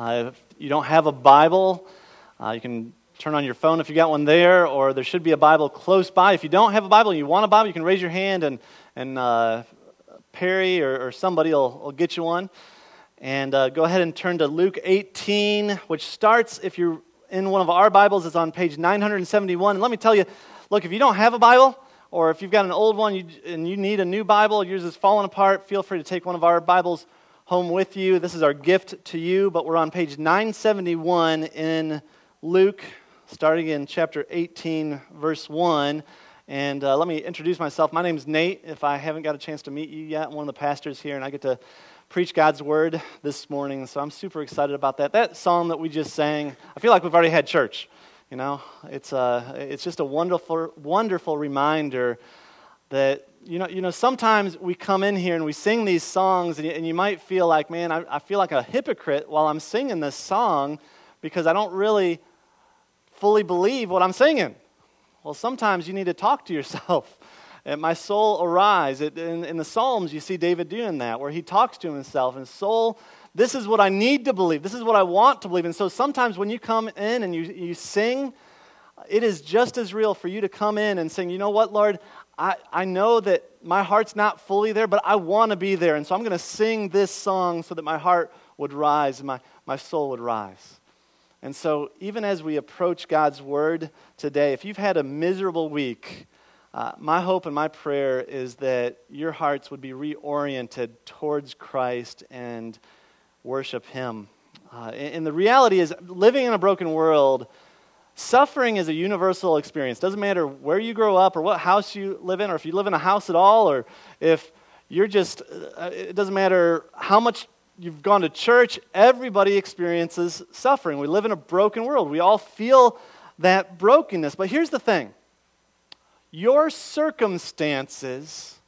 Uh, if you don't have a Bible, uh, you can turn on your phone if you got one there, or there should be a Bible close by. If you don't have a Bible and you want a Bible, you can raise your hand, and, and uh, Perry or, or somebody will, will, get you one. And uh, go ahead and turn to Luke 18, which starts, if you're in one of our Bibles, it's on page 971. And let me tell you look, if you don't have a Bible, or if you've got an old one and you need a new Bible, yours is falling apart, feel free to take one of our Bibles home with you. This is our gift to you, but we're on page 971 in Luke, starting in chapter 18, verse 1. And uh, let me introduce myself. My name is Nate. If I haven't got a chance to meet you yet, I'm one of the pastors here, and I get to preach God's word this morning. So I'm super excited about that. That song that we just sang, I feel like we've already had church. You know, it's, uh, it's just a wonderful, wonderful reminder that you know, you know, sometimes we come in here and we sing these songs, and you, and you might feel like, man, I, I feel like a hypocrite while I'm singing this song because I don't really fully believe what I'm singing. Well, sometimes you need to talk to yourself. And my soul arise. It, in, in the Psalms, you see David doing that, where he talks to himself. And soul, this is what I need to believe. This is what I want to believe. And so sometimes when you come in and you, you sing, it is just as real for you to come in and sing, you know what, Lord, I, I know that my heart's not fully there, but I want to be there. And so I'm going to sing this song so that my heart would rise and my, my soul would rise. And so, even as we approach God's word today, if you've had a miserable week, uh, my hope and my prayer is that your hearts would be reoriented towards Christ and worship Him. Uh, and, and the reality is, living in a broken world, Suffering is a universal experience. Doesn't matter where you grow up or what house you live in, or if you live in a house at all, or if you're just, uh, it doesn't matter how much you've gone to church, everybody experiences suffering. We live in a broken world. We all feel that brokenness. But here's the thing your circumstances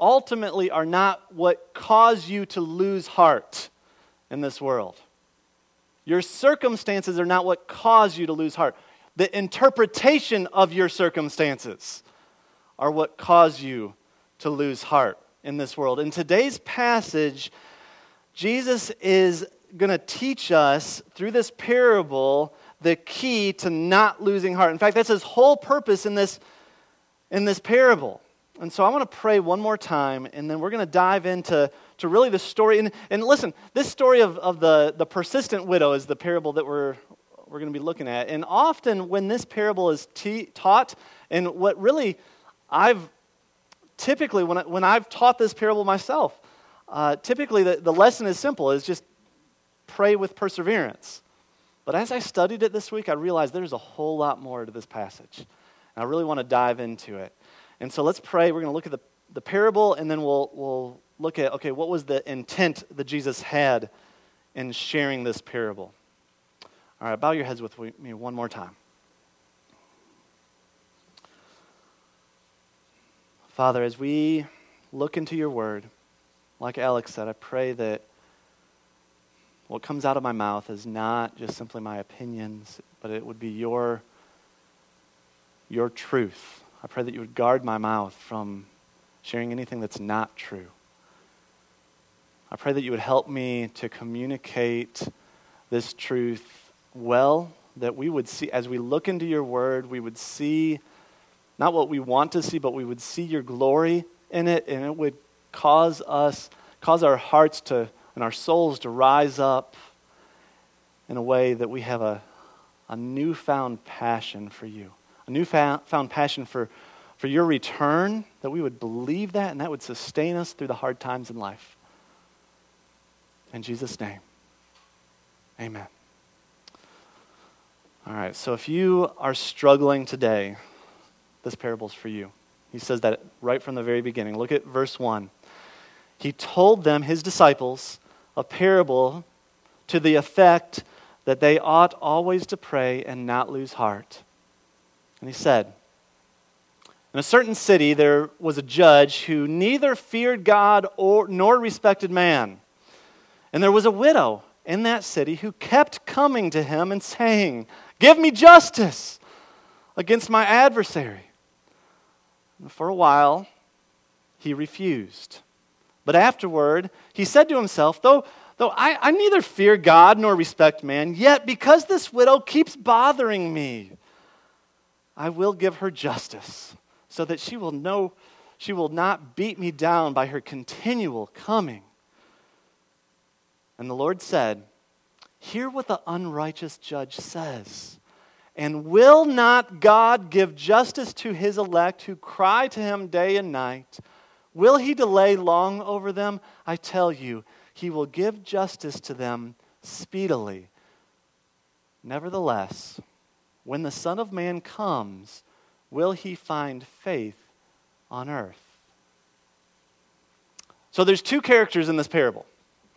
ultimately are not what cause you to lose heart in this world. Your circumstances are not what cause you to lose heart the interpretation of your circumstances are what cause you to lose heart in this world. In today's passage, Jesus is going to teach us through this parable the key to not losing heart. In fact, that's his whole purpose in this, in this parable. And so I want to pray one more time, and then we're going to dive into to really the story. And, and listen, this story of, of the, the persistent widow is the parable that we're, we're going to be looking at. And often when this parable is te- taught, and what really I've typically, when, I, when I've taught this parable myself, uh, typically the, the lesson is simple is just pray with perseverance. But as I studied it this week, I realized there's a whole lot more to this passage. And I really want to dive into it. And so let's pray. We're going to look at the, the parable, and then we'll, we'll look at, okay, what was the intent that Jesus had in sharing this parable? All right, bow your heads with me one more time. Father, as we look into your word, like Alex said, I pray that what comes out of my mouth is not just simply my opinions, but it would be your, your truth. I pray that you would guard my mouth from sharing anything that's not true. I pray that you would help me to communicate this truth well, that we would see, as we look into your word, we would see not what we want to see, but we would see your glory in it, and it would cause us, cause our hearts to, and our souls to rise up in a way that we have a, a newfound passion for you, a newfound passion for, for your return, that we would believe that, and that would sustain us through the hard times in life. In Jesus' name, amen. All right, so if you are struggling today, this parable's for you. He says that right from the very beginning. Look at verse 1. He told them, his disciples, a parable to the effect that they ought always to pray and not lose heart. And he said, In a certain city there was a judge who neither feared God or, nor respected man. And there was a widow in that city who kept coming to him and saying, Give me justice against my adversary. For a while, he refused. But afterward, he said to himself, Though, Though I, I neither fear God nor respect man, yet because this widow keeps bothering me, I will give her justice, so that she will know she will not beat me down by her continual coming. And the Lord said, Hear what the unrighteous judge says. And will not God give justice to his elect who cry to him day and night? Will he delay long over them? I tell you, he will give justice to them speedily. Nevertheless, when the Son of Man comes, will he find faith on earth? So there's two characters in this parable.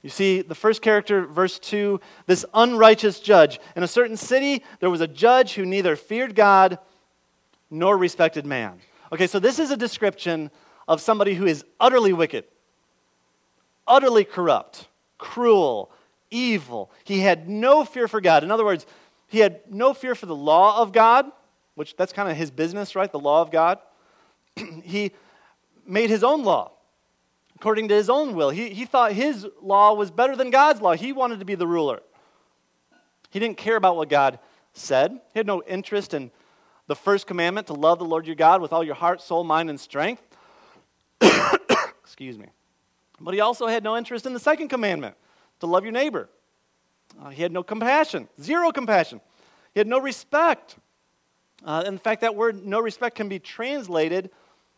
You see, the first character, verse 2, this unrighteous judge. In a certain city, there was a judge who neither feared God nor respected man. Okay, so this is a description of somebody who is utterly wicked, utterly corrupt, cruel, evil. He had no fear for God. In other words, he had no fear for the law of God, which that's kind of his business, right? The law of God. he made his own law according to his own will. He, he thought his law was better than God's law. He wanted to be the ruler. He didn't care about what God said, he had no interest in the first commandment to love the Lord your God with all your heart, soul, mind, and strength. Excuse me. But he also had no interest in the second commandment to love your neighbor. Uh, he had no compassion, zero compassion. He had no respect. Uh, in fact, that word no respect can be translated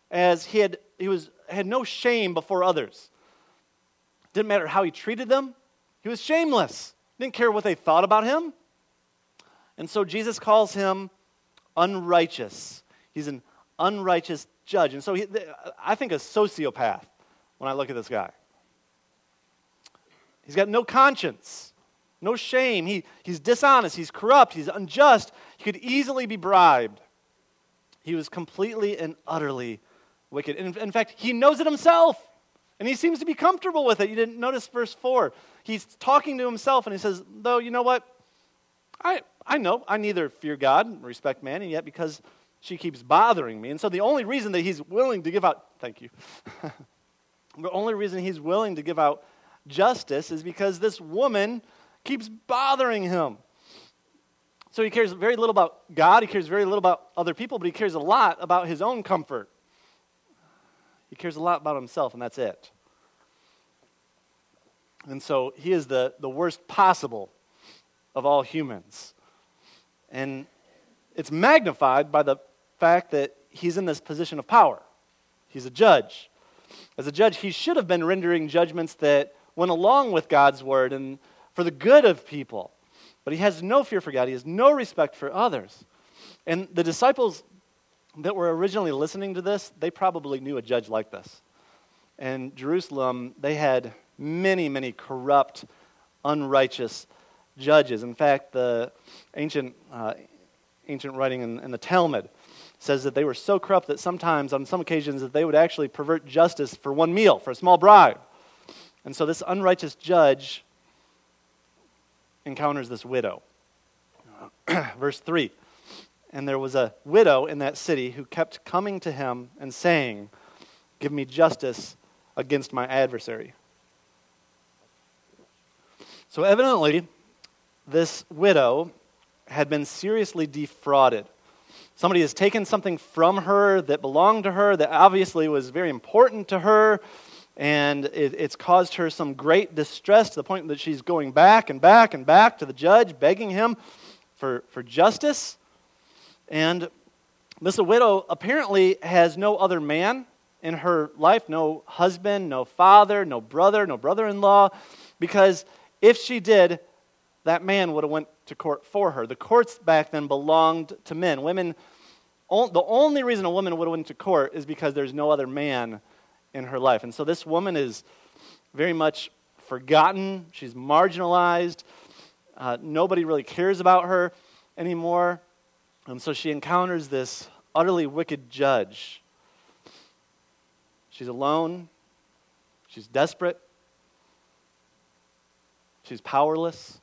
as he had, he was, had no shame before others. Didn't matter how he treated them, he was shameless. Didn't care what they thought about him. And so Jesus calls him unrighteous. He's an unrighteous judge. And so he, I think a sociopath when I look at this guy. He's got no conscience, no shame. He, he's dishonest, he's corrupt, he's unjust. He could easily be bribed. He was completely and utterly wicked. In, in fact, he knows it himself. And he seems to be comfortable with it. You didn't notice verse 4. He's talking to himself and he says, Though, you know what? I, I know I neither fear God respect man, and yet because she keeps bothering me. And so the only reason that he's willing to give out, thank you. the only reason he's willing to give out justice is because this woman keeps bothering him. So he cares very little about God, he cares very little about other people, but he cares a lot about his own comfort. He cares a lot about himself, and that's it. And so he is the, the worst possible of all humans. And it's magnified by the fact that he's in this position of power. He's a judge. As a judge, he should have been rendering judgments that went along with God's word and for the good of people. But he has no fear for God, he has no respect for others. And the disciples that were originally listening to this, they probably knew a judge like this. In Jerusalem, they had many, many corrupt, unrighteous judges. In fact, the ancient, uh, ancient writing in, in the Talmud says that they were so corrupt that sometimes, on some occasions, that they would actually pervert justice for one meal, for a small bribe. And so this unrighteous judge encounters this widow. Verse 3 and there was a widow in that city who kept coming to him and saying, Give me justice against my adversary. So, evidently, this widow had been seriously defrauded. Somebody has taken something from her that belonged to her, that obviously was very important to her, and it, it's caused her some great distress to the point that she's going back and back and back to the judge, begging him for, for justice. And this widow apparently has no other man in her life no husband, no father, no brother, no brother in law, because if she did, that man would have went to court for her. The courts back then belonged to men. Women, the only reason a woman would have went to court is because there's no other man in her life. And so this woman is very much forgotten. She's marginalized. Uh, nobody really cares about her anymore. And so she encounters this utterly wicked judge. She's alone. She's desperate. She's powerless.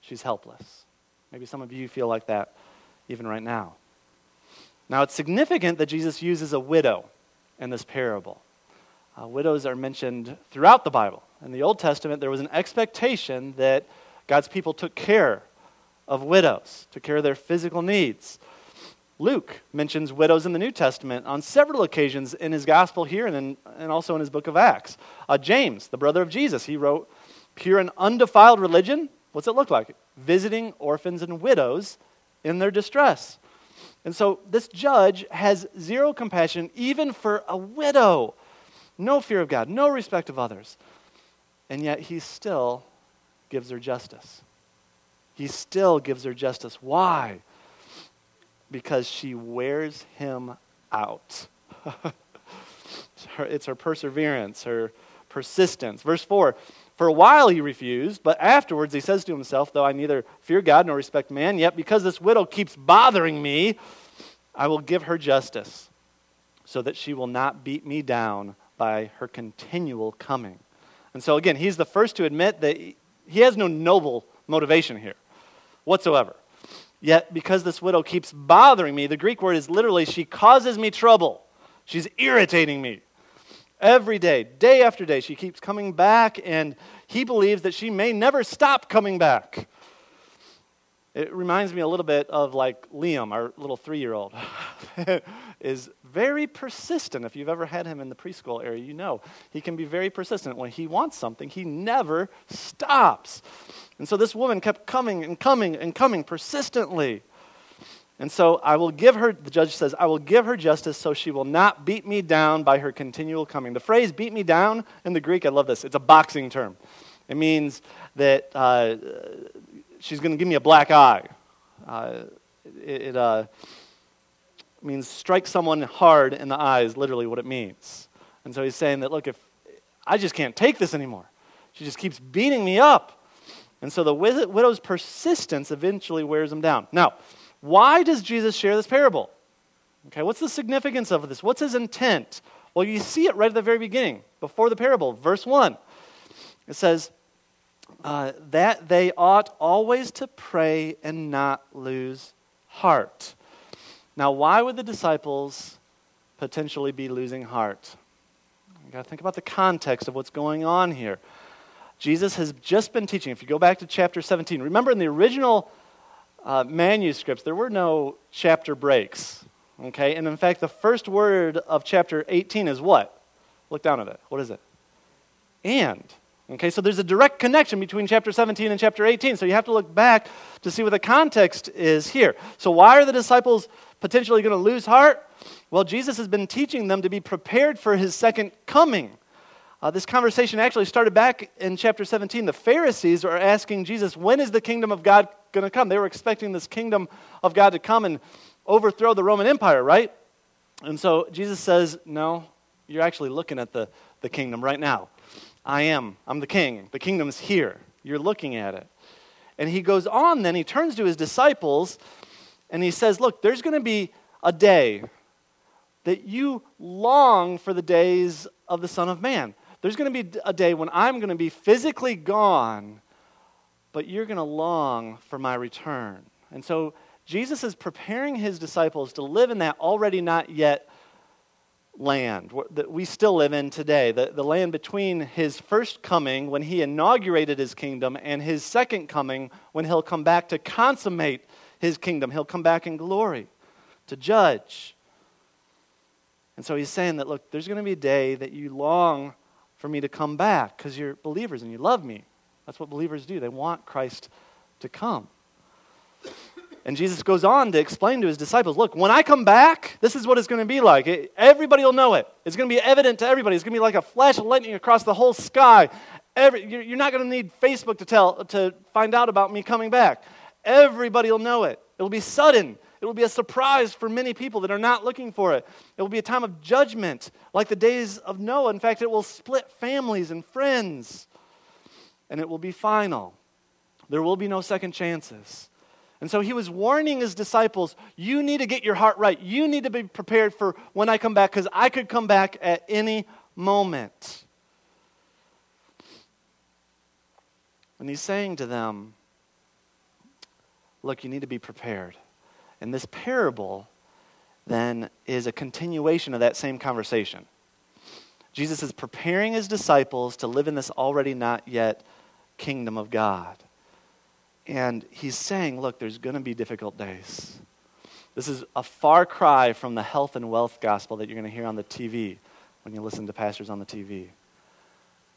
She's helpless. Maybe some of you feel like that even right now. Now, it's significant that Jesus uses a widow in this parable. Uh, widows are mentioned throughout the Bible. In the Old Testament, there was an expectation that God's people took care of widows, took care of their physical needs. Luke mentions widows in the New Testament on several occasions in his gospel here and, in, and also in his book of Acts. Uh, James, the brother of Jesus, he wrote, Pure and undefiled religion, what's it look like? Visiting orphans and widows in their distress. And so this judge has zero compassion even for a widow. No fear of God, no respect of others. And yet he still gives her justice. He still gives her justice. Why? Because she wears him out. it's her perseverance, her persistence. Verse 4 For a while he refused, but afterwards he says to himself, Though I neither fear God nor respect man, yet because this widow keeps bothering me, I will give her justice, so that she will not beat me down by her continual coming. And so, again, he's the first to admit that he has no noble motivation here whatsoever. Yet, because this widow keeps bothering me, the Greek word is literally, she causes me trouble. She's irritating me. Every day, day after day, she keeps coming back, and he believes that she may never stop coming back. It reminds me a little bit of like Liam, our little three year old, is very persistent. If you've ever had him in the preschool area, you know he can be very persistent. When he wants something, he never stops. And so this woman kept coming and coming and coming persistently. And so I will give her, the judge says, I will give her justice so she will not beat me down by her continual coming. The phrase beat me down in the Greek, I love this, it's a boxing term. It means that uh, she's going to give me a black eye. Uh, it, it uh, means strike someone hard in the eye, is literally what it means. And so he's saying that, look, if I just can't take this anymore, she just keeps beating me up. And so the widow's persistence eventually wears him down. Now, why does Jesus share this parable? Okay, what's the significance of this? What's his intent? Well, you see it right at the very beginning, before the parable, verse 1. It says, uh, that they ought always to pray and not lose heart. Now, why would the disciples potentially be losing heart? You got to think about the context of what's going on here. Jesus has just been teaching. If you go back to chapter 17, remember in the original uh, manuscripts, there were no chapter breaks. Okay? And in fact, the first word of chapter 18 is what? Look down at it. What is it? And. Okay, so there's a direct connection between chapter 17 and chapter 18. So you have to look back to see what the context is here. So, why are the disciples potentially going to lose heart? Well, Jesus has been teaching them to be prepared for his second coming. Uh, this conversation actually started back in chapter 17. The Pharisees are asking Jesus, when is the kingdom of God going to come? They were expecting this kingdom of God to come and overthrow the Roman Empire, right? And so Jesus says, no, you're actually looking at the, the kingdom right now. I am. I'm the king. The kingdom's here. You're looking at it. And he goes on then, he turns to his disciples and he says, Look, there's going to be a day that you long for the days of the Son of Man. There's going to be a day when I'm going to be physically gone, but you're going to long for my return. And so Jesus is preparing his disciples to live in that already not yet land that we still live in today, the, the land between his first coming when he inaugurated his kingdom and his second coming when he'll come back to consummate his kingdom. He'll come back in glory to judge. And so he's saying that, look, there's going to be a day that you long for me to come back because you're believers and you love me. That's what believers do, they want Christ to come. And Jesus goes on to explain to his disciples look, when I come back, this is what it's going to be like. It, everybody will know it. It's going to be evident to everybody. It's going to be like a flash of lightning across the whole sky. Every, you're not going to need Facebook to, tell, to find out about me coming back. Everybody will know it. It will be sudden. It will be a surprise for many people that are not looking for it. It will be a time of judgment, like the days of Noah. In fact, it will split families and friends, and it will be final. There will be no second chances. And so he was warning his disciples, you need to get your heart right. You need to be prepared for when I come back because I could come back at any moment. And he's saying to them, look, you need to be prepared. And this parable then is a continuation of that same conversation. Jesus is preparing his disciples to live in this already not yet kingdom of God. And he's saying, look, there's going to be difficult days. This is a far cry from the health and wealth gospel that you're going to hear on the TV when you listen to pastors on the TV.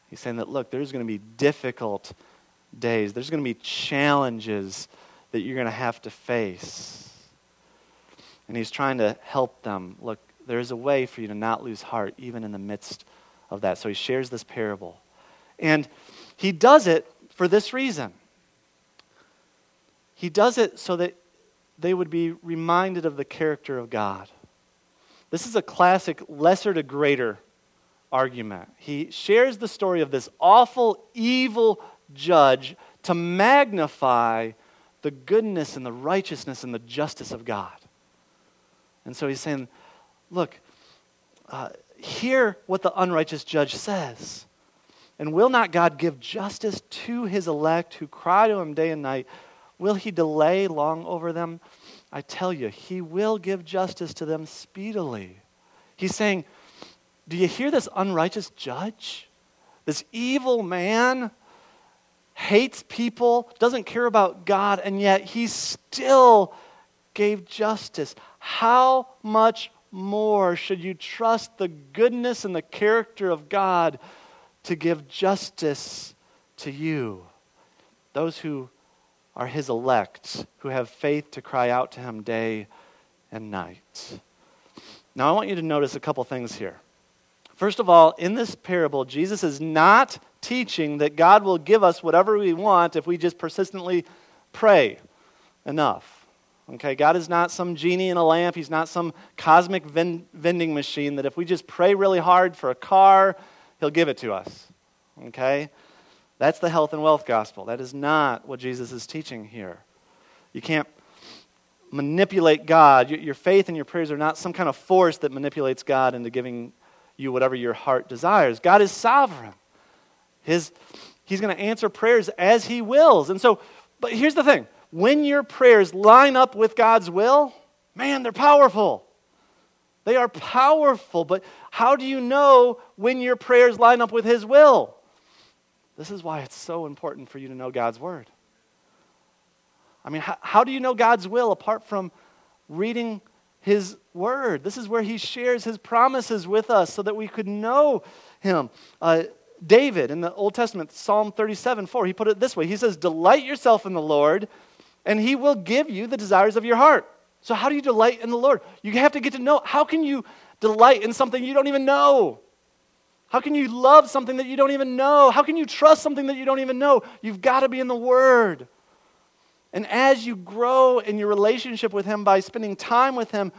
He's saying that, look, there's going to be difficult days, there's going to be challenges that you're going to have to face. And he's trying to help them. Look, there is a way for you to not lose heart, even in the midst of that. So he shares this parable. And he does it for this reason. He does it so that they would be reminded of the character of God. This is a classic lesser to greater argument. He shares the story of this awful, evil judge to magnify the goodness and the righteousness and the justice of God. And so he's saying, look, uh, hear what the unrighteous judge says. And will not God give justice to his elect who cry to him day and night? Will he delay long over them? I tell you, he will give justice to them speedily. He's saying, Do you hear this unrighteous judge? This evil man hates people, doesn't care about God, and yet he still gave justice. How much more should you trust the goodness and the character of God to give justice to you? Those who are his elect who have faith to cry out to him day and night. Now, I want you to notice a couple things here. First of all, in this parable, Jesus is not teaching that God will give us whatever we want if we just persistently pray enough. Okay, God is not some genie in a lamp. He's not some cosmic vending machine that if we just pray really hard for a car, He'll give it to us. Okay? That's the health and wealth gospel. That is not what Jesus is teaching here. You can't manipulate God. Your faith and your prayers are not some kind of force that manipulates God into giving you whatever your heart desires. God is sovereign. His, he's going to answer prayers as He wills. And so, but here's the thing when your prayers line up with God's will, man, they're powerful. They are powerful. But how do you know when your prayers line up with His will? This is why it's so important for you to know God's Word. I mean, how, how do you know God's will apart from reading His Word? This is where He shares His promises with us so that we could know Him. Uh, David in the Old Testament, Psalm 37 4, he put it this way He says, Delight yourself in the Lord, and He will give you the desires of your heart. So, how do you delight in the Lord? You have to get to know. How can you delight in something you don't even know? How can you love something that you don't even know? How can you trust something that you don't even know? You've got to be in the Word. And as you grow in your relationship with Him by spending time with Him,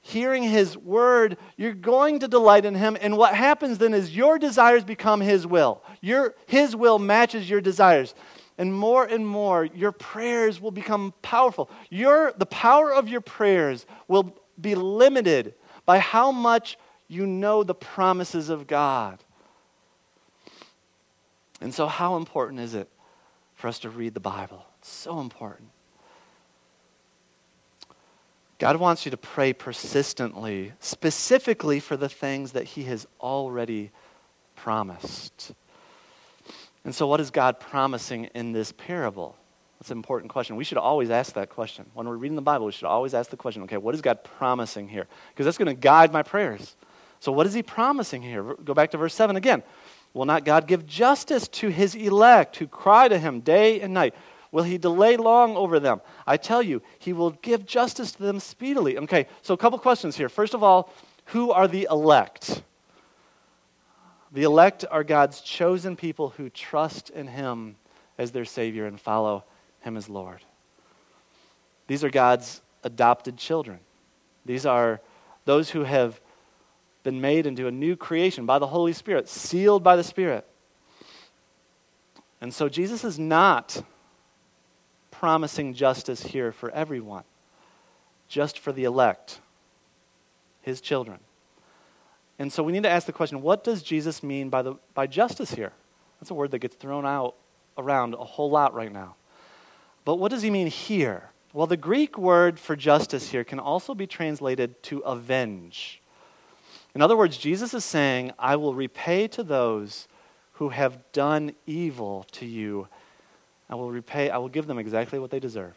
hearing His Word, you're going to delight in Him. And what happens then is your desires become His will. Your, his will matches your desires. And more and more, your prayers will become powerful. Your, the power of your prayers will be limited by how much you know the promises of God. And so, how important is it for us to read the Bible? It's so important. God wants you to pray persistently, specifically for the things that He has already promised. And so, what is God promising in this parable? That's an important question. We should always ask that question. When we're reading the Bible, we should always ask the question okay, what is God promising here? Because that's going to guide my prayers. So, what is he promising here? Go back to verse 7 again. Will not God give justice to his elect who cry to him day and night? Will he delay long over them? I tell you, he will give justice to them speedily. Okay, so a couple questions here. First of all, who are the elect? The elect are God's chosen people who trust in him as their Savior and follow him as Lord. These are God's adopted children. These are those who have been made into a new creation by the Holy Spirit, sealed by the Spirit. And so Jesus is not promising justice here for everyone, just for the elect, his children. And so we need to ask the question what does Jesus mean by, the, by justice here? That's a word that gets thrown out around a whole lot right now. But what does he mean here? Well, the Greek word for justice here can also be translated to avenge. In other words, Jesus is saying, I will repay to those who have done evil to you. I will repay, I will give them exactly what they deserve.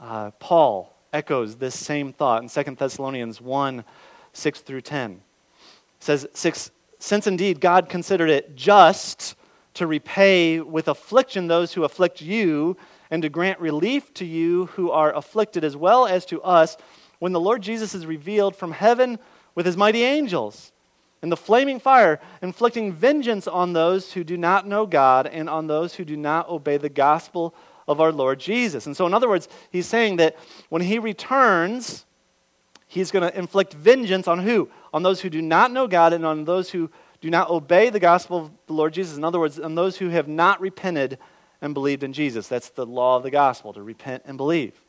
Uh, Paul echoes this same thought in 2 Thessalonians 1 6 through 10. It says, six, Since indeed God considered it just to repay with affliction those who afflict you, and to grant relief to you who are afflicted, as well as to us, when the Lord Jesus is revealed from heaven with his mighty angels and the flaming fire, inflicting vengeance on those who do not know God and on those who do not obey the gospel of our Lord Jesus. And so, in other words, he's saying that when he returns, he's going to inflict vengeance on who? On those who do not know God and on those who do not obey the gospel of the Lord Jesus. In other words, on those who have not repented and believed in Jesus. That's the law of the gospel, to repent and believe.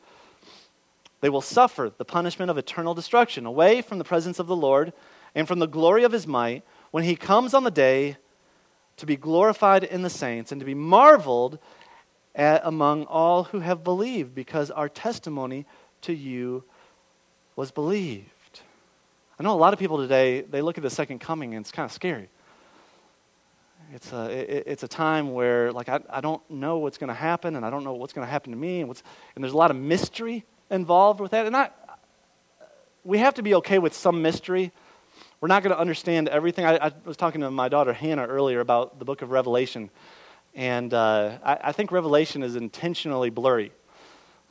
They will suffer the punishment of eternal destruction away from the presence of the Lord and from the glory of his might when he comes on the day to be glorified in the saints and to be marveled at among all who have believed because our testimony to you was believed. I know a lot of people today, they look at the second coming and it's kind of scary. It's a, it, it's a time where, like, I, I don't know what's going to happen and I don't know what's going to happen to me. And, what's, and there's a lot of mystery involved with that. And I, we have to be okay with some mystery. We're not going to understand everything. I, I, was talking to my daughter Hannah earlier about the book of Revelation. And uh, I, I, think Revelation is intentionally blurry.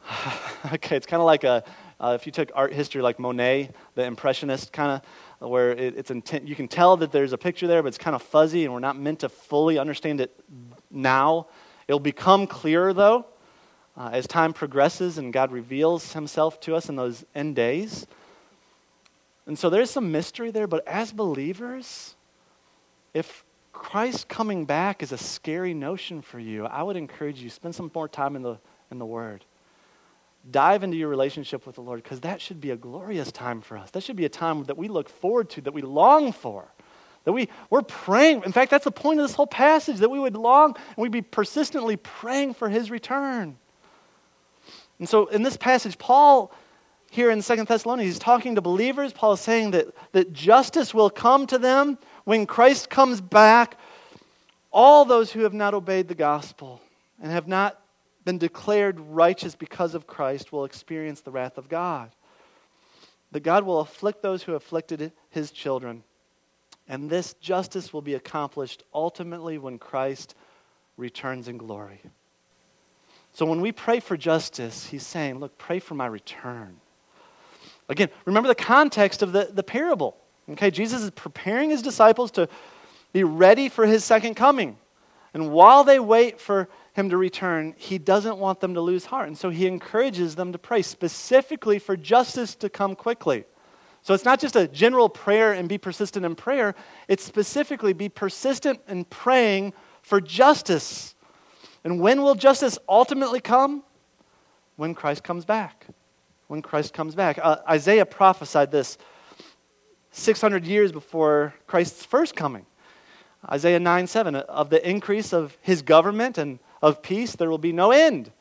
okay, it's kind of like a, uh, if you took art history like Monet, the Impressionist kind of, where it, it's intent, you can tell that there's a picture there, but it's kind of fuzzy, and we're not meant to fully understand it now. It'll become clearer, though, uh, as time progresses and God reveals himself to us in those end days. And so there's some mystery there, but as believers, if Christ coming back is a scary notion for you, I would encourage you spend some more time in the, in the Word. Dive into your relationship with the Lord because that should be a glorious time for us. That should be a time that we look forward to, that we long for. That we, we're praying. In fact, that's the point of this whole passage that we would long and we'd be persistently praying for his return. And so in this passage, Paul, here in Second Thessalonians, he's talking to believers. Paul is saying that, that justice will come to them when Christ comes back. All those who have not obeyed the gospel and have not been declared righteous because of Christ will experience the wrath of God. That God will afflict those who afflicted his children. And this justice will be accomplished ultimately when Christ returns in glory. So when we pray for justice, he's saying, Look, pray for my return. Again, remember the context of the, the parable. Okay, Jesus is preparing his disciples to be ready for his second coming. And while they wait for him to return, he doesn't want them to lose heart. And so he encourages them to pray specifically for justice to come quickly. So it's not just a general prayer and be persistent in prayer, it's specifically be persistent in praying for justice and when will justice ultimately come? When Christ comes back. When Christ comes back. Uh, Isaiah prophesied this 600 years before Christ's first coming. Isaiah 9 7 Of the increase of his government and of peace, there will be no end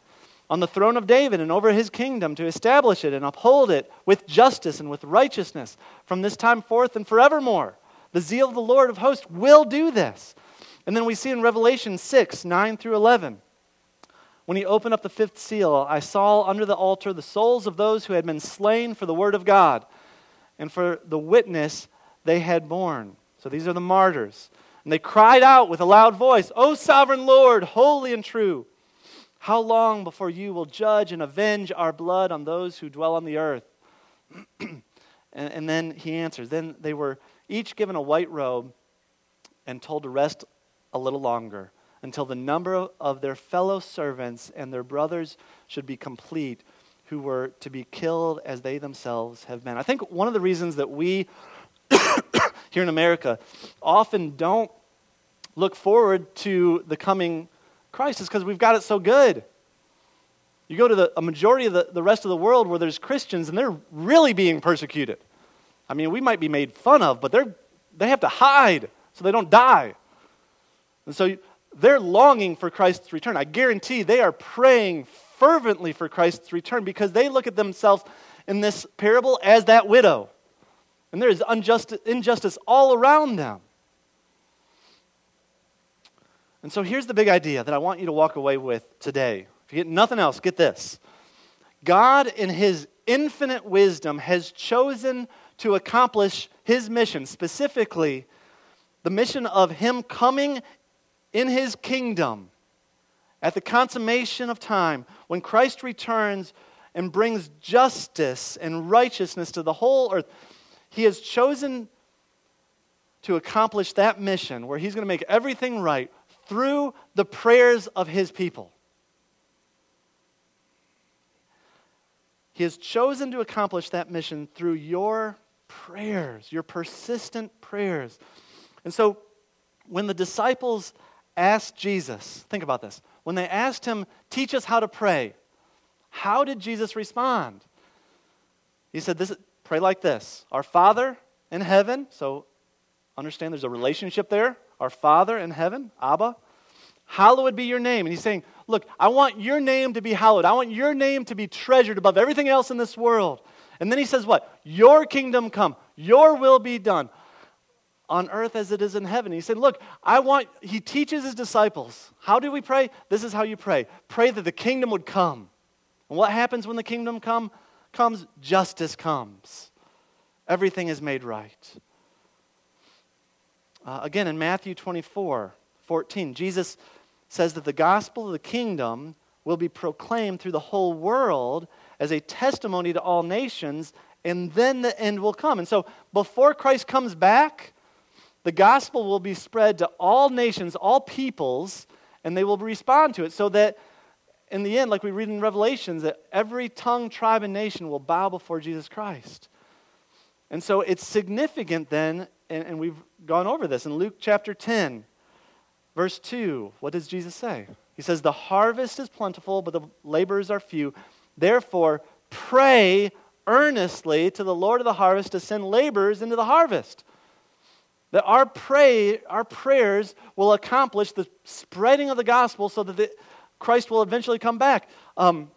on the throne of David and over his kingdom to establish it and uphold it with justice and with righteousness from this time forth and forevermore. The zeal of the Lord of hosts will do this. And then we see in Revelation 6 9 through 11. When he opened up the fifth seal, I saw under the altar the souls of those who had been slain for the word of God and for the witness they had borne. So these are the martyrs. And they cried out with a loud voice, O sovereign Lord, holy and true, how long before you will judge and avenge our blood on those who dwell on the earth? and, and then he answers. Then they were each given a white robe and told to rest a little longer until the number of their fellow servants and their brothers should be complete, who were to be killed as they themselves have been. I think one of the reasons that we here in America often don't look forward to the coming Christ is because we've got it so good. You go to the, a majority of the, the rest of the world where there's Christians and they're really being persecuted. I mean, we might be made fun of, but they're, they have to hide so they don't die. And so they're longing for Christ's return. I guarantee they are praying fervently for Christ's return because they look at themselves in this parable as that widow. And there is unjust, injustice all around them. And so here's the big idea that I want you to walk away with today. If you get nothing else, get this. God, in His infinite wisdom, has chosen to accomplish His mission, specifically the mission of Him coming in His kingdom at the consummation of time, when Christ returns and brings justice and righteousness to the whole earth. He has chosen to accomplish that mission where He's going to make everything right through the prayers of His people. He has chosen to accomplish that mission through your prayers, your persistent prayers. And so, when the disciples asked Jesus, think about this, when they asked him, Teach us how to pray, how did Jesus respond? He said, this, Pray like this Our Father in heaven, so understand there's a relationship there. Our Father in heaven, Abba, hallowed be your name. And he's saying, Look, I want your name to be hallowed. I want your name to be treasured above everything else in this world. And then he says, What? Your kingdom come, your will be done on earth as it is in heaven. He said, Look, I want, he teaches his disciples. How do we pray? This is how you pray pray that the kingdom would come. And what happens when the kingdom come, comes? Justice comes. Everything is made right. Uh, again, in Matthew 24 14, Jesus says that the gospel of the kingdom will be proclaimed through the whole world as a testimony to all nations, and then the end will come. And so, before Christ comes back, the gospel will be spread to all nations, all peoples, and they will respond to it so that in the end, like we read in Revelations, that every tongue, tribe, and nation will bow before Jesus Christ. And so it's significant then, and, and we've gone over this in Luke chapter 10. Verse 2, what does Jesus say? He says, The harvest is plentiful, but the laborers are few. Therefore, pray earnestly to the Lord of the harvest to send laborers into the harvest. That our, pray, our prayers will accomplish the spreading of the gospel so that the, Christ will eventually come back. Um,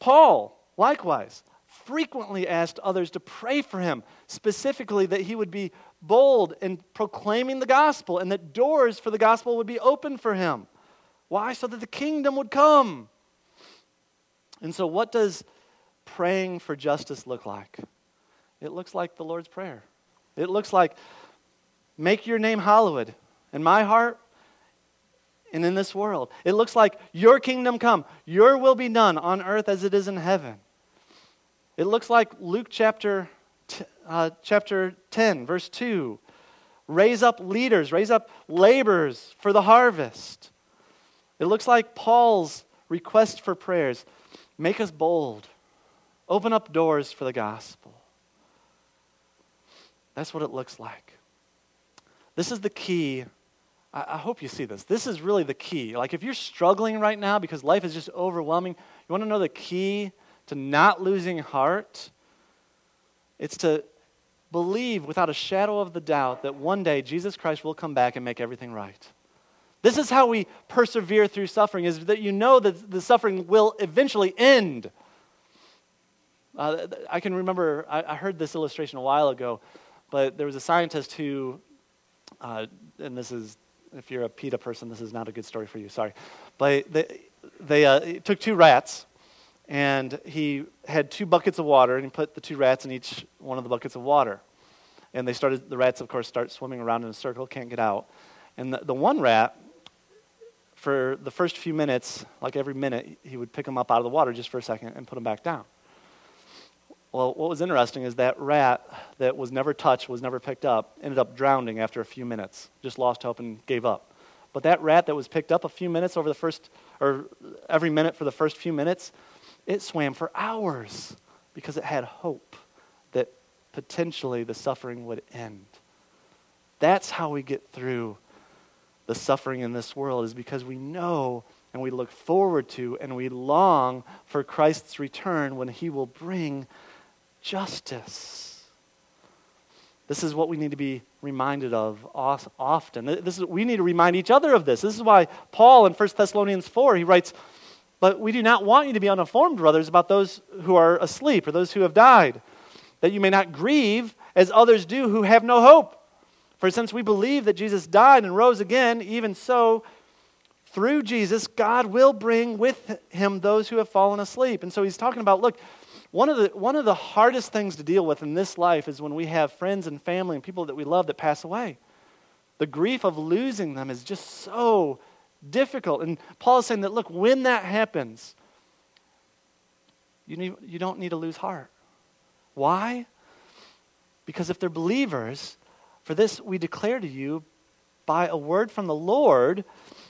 Paul, likewise, frequently asked others to pray for him, specifically that he would be bold in proclaiming the gospel and that doors for the gospel would be open for him. Why? So that the kingdom would come. And so, what does praying for justice look like? It looks like the Lord's Prayer. It looks like, make your name hallowed in my heart and in this world. It looks like, your kingdom come, your will be done on earth as it is in heaven. It looks like Luke chapter uh, chapter 10, verse 2. Raise up leaders, raise up laborers for the harvest. It looks like Paul's request for prayers make us bold, open up doors for the gospel. That's what it looks like. This is the key. I, I hope you see this. This is really the key. Like, if you're struggling right now because life is just overwhelming, you want to know the key to not losing heart? It's to believe without a shadow of the doubt that one day Jesus Christ will come back and make everything right. This is how we persevere through suffering, is that you know that the suffering will eventually end. Uh, I can remember, I, I, heard this illustration a while ago, but there was a scientist who, uh, and this is, if you're a PETA person, this is not a good story for you, sorry. But they, they uh, took two rats and he had two buckets of water, and he put the two rats in each one of the buckets of water. And they started, the rats, of course, start swimming around in a circle, can't get out. And the, the one rat, for the first few minutes, like every minute, he would pick them up out of the water just for a second and put them back down. Well, what was interesting is that rat that was never touched, was never picked up, ended up drowning after a few minutes, just lost hope and gave up. But that rat that was picked up a few minutes over the first, or every minute for the first few minutes, it swam for hours because it had hope that potentially the suffering would end. That's how we get through the suffering in this world, is because we know and we look forward to and we long for Christ's return when he will bring justice. This is what we need to be reminded of often. This is, we need to remind each other of this. This is why Paul in 1 Thessalonians 4, he writes, but we do not want you to be uninformed, brothers, about those who are asleep or those who have died, that you may not grieve as others do who have no hope. For since we believe that Jesus died and rose again, even so, through Jesus, God will bring with him those who have fallen asleep. And so he's talking about look, one of, the, one of the hardest things to deal with in this life is when we have friends and family and people that we love that pass away. The grief of losing them is just so difficult. And Paul is saying that, look, when that happens, you, need, you don't need to lose heart. Why? Because if they're believers, for this we declare to you by a word from the Lord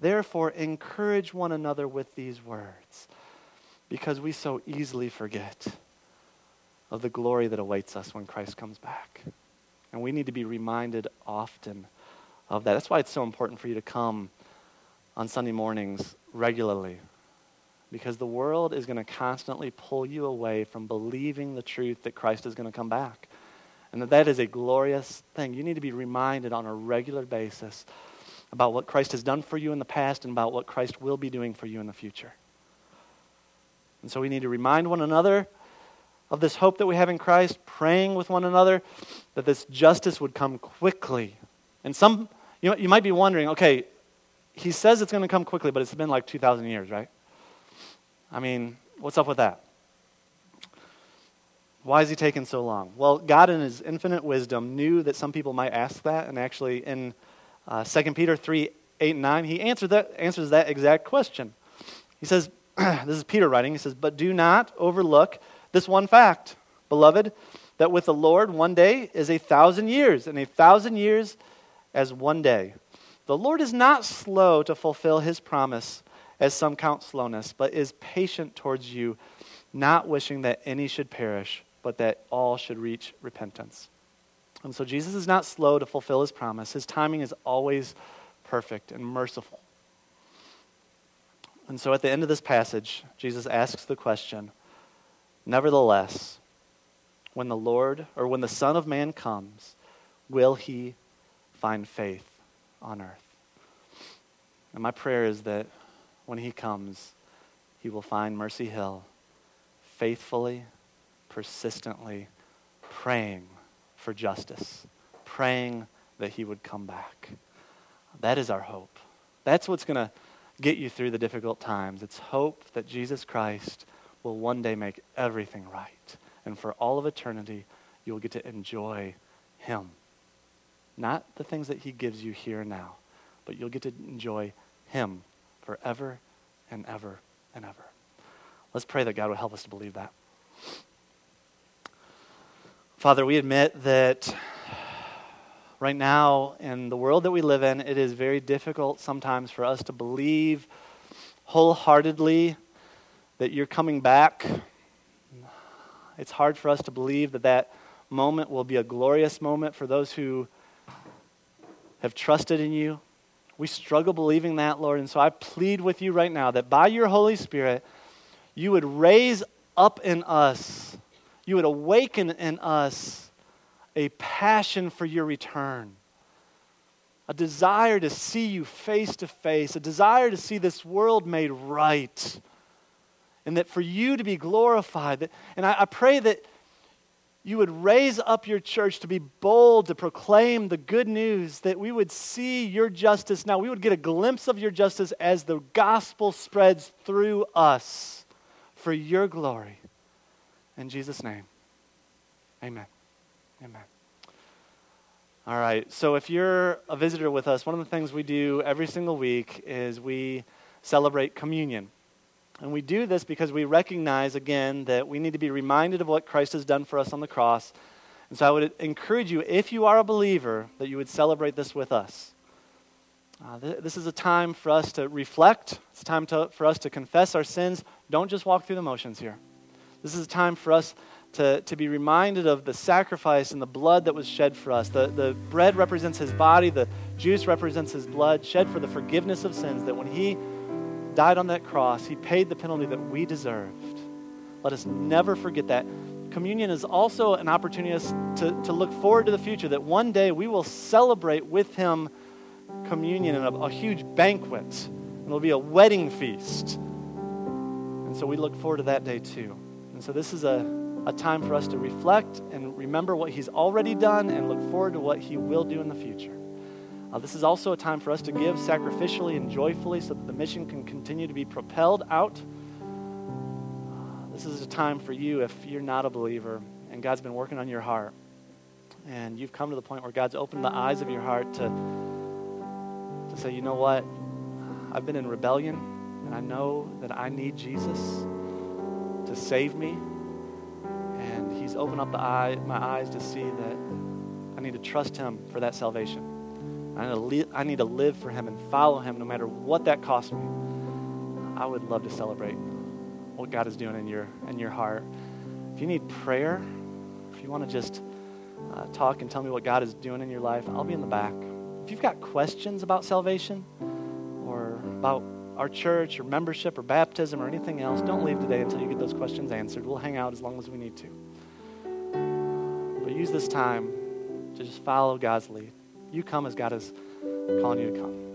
Therefore, encourage one another with these words, because we so easily forget of the glory that awaits us when Christ comes back. And we need to be reminded often of that. That's why it's so important for you to come on Sunday mornings regularly, because the world is going to constantly pull you away from believing the truth that Christ is going to come back. And that that is a glorious thing. You need to be reminded on a regular basis about what Christ has done for you in the past and about what Christ will be doing for you in the future. And so we need to remind one another of this hope that we have in Christ, praying with one another that this justice would come quickly. And some, you, know, you might be wondering, okay, he says it's going to come quickly, but it's been like 2,000 years, right? I mean, what's up with that? Why is he taking so long? Well, God, in his infinite wisdom, knew that some people might ask that, and actually, in uh, 2 Peter 3 8 and 9, he answered that, answers that exact question. He says, This is Peter writing. He says, But do not overlook this one fact, beloved, that with the Lord one day is a thousand years, and a thousand years as one day. The Lord is not slow to fulfill his promise, as some count slowness, but is patient towards you, not wishing that any should perish, but that all should reach repentance. And so Jesus is not slow to fulfill his promise. His timing is always perfect and merciful. And so at the end of this passage, Jesus asks the question Nevertheless, when the Lord or when the Son of Man comes, will he find faith on earth? And my prayer is that when he comes, he will find Mercy Hill faithfully, persistently praying for justice, praying that he would come back. That is our hope. That's what's going to get you through the difficult times. It's hope that Jesus Christ will one day make everything right. And for all of eternity, you'll get to enjoy him. Not the things that he gives you here and now, but you'll get to enjoy him forever and ever and ever. Let's pray that God will help us to believe that. Father, we admit that right now in the world that we live in, it is very difficult sometimes for us to believe wholeheartedly that you're coming back. It's hard for us to believe that that moment will be a glorious moment for those who have trusted in you. We struggle believing that, Lord. And so I plead with you right now that by your Holy Spirit, you would raise up in us you would awaken in us a passion for your return, a desire to see you face to face, a desire to see this world made right, and that for you to be glorified. And I, pray that you would raise up your church to be bold to proclaim the good news, that we would see your justice now. We would get a glimpse of your justice as the gospel spreads through us for your glory. In Jesus' name, amen. Amen. All right, so if you're a visitor with us, one of the things we do every single week is we celebrate communion. And we do this because we recognize, again, that we need to be reminded of what Christ has done for us on the cross. And so I would encourage you, if you are a believer, that you would celebrate this with us. Uh, th- this is a time for us to reflect. It's a time to, for us to confess our sins. Don't just walk through the motions here. This is a time for us to, to be reminded of the sacrifice and the blood that was shed for us. The, the bread represents his body, the juice represents his blood, shed for the forgiveness of sins, that when he died on that cross, he paid the penalty that we deserved. Let us never forget that. Communion is also an opportunity to, to look forward to the future, that one day we will celebrate with him communion in a, a huge banquet. And it'll be a wedding feast. And so we look forward to that day too. And so this is a, a time for us to reflect and remember what he's already done and look forward to what he will do in the future. Uh, this is also a time for us to give sacrificially and joyfully so that the mission can continue to be propelled out. Uh, this is a time for you if you're not a believer and God's been working on your heart and you've come to the point where God's opened the eyes of your heart to, to say, you know what? I've been in rebellion and I know that I need Jesus to save me. And He's opened up eye, my eyes to see that I need to trust Him for that salvation. I need, to li- I need to live for Him and follow Him no matter what that costs me. I would love to celebrate what God is doing in your, in your heart. If you need prayer, if you want to just uh, talk and tell me what God is doing in your life, I'll be in the back. If you've got questions about salvation or about our church or membership or baptism or anything else, don't leave today until you get those questions answered. We'll hang out as long as we need to. But use this time to just follow God's lead. You come as God is calling you to come.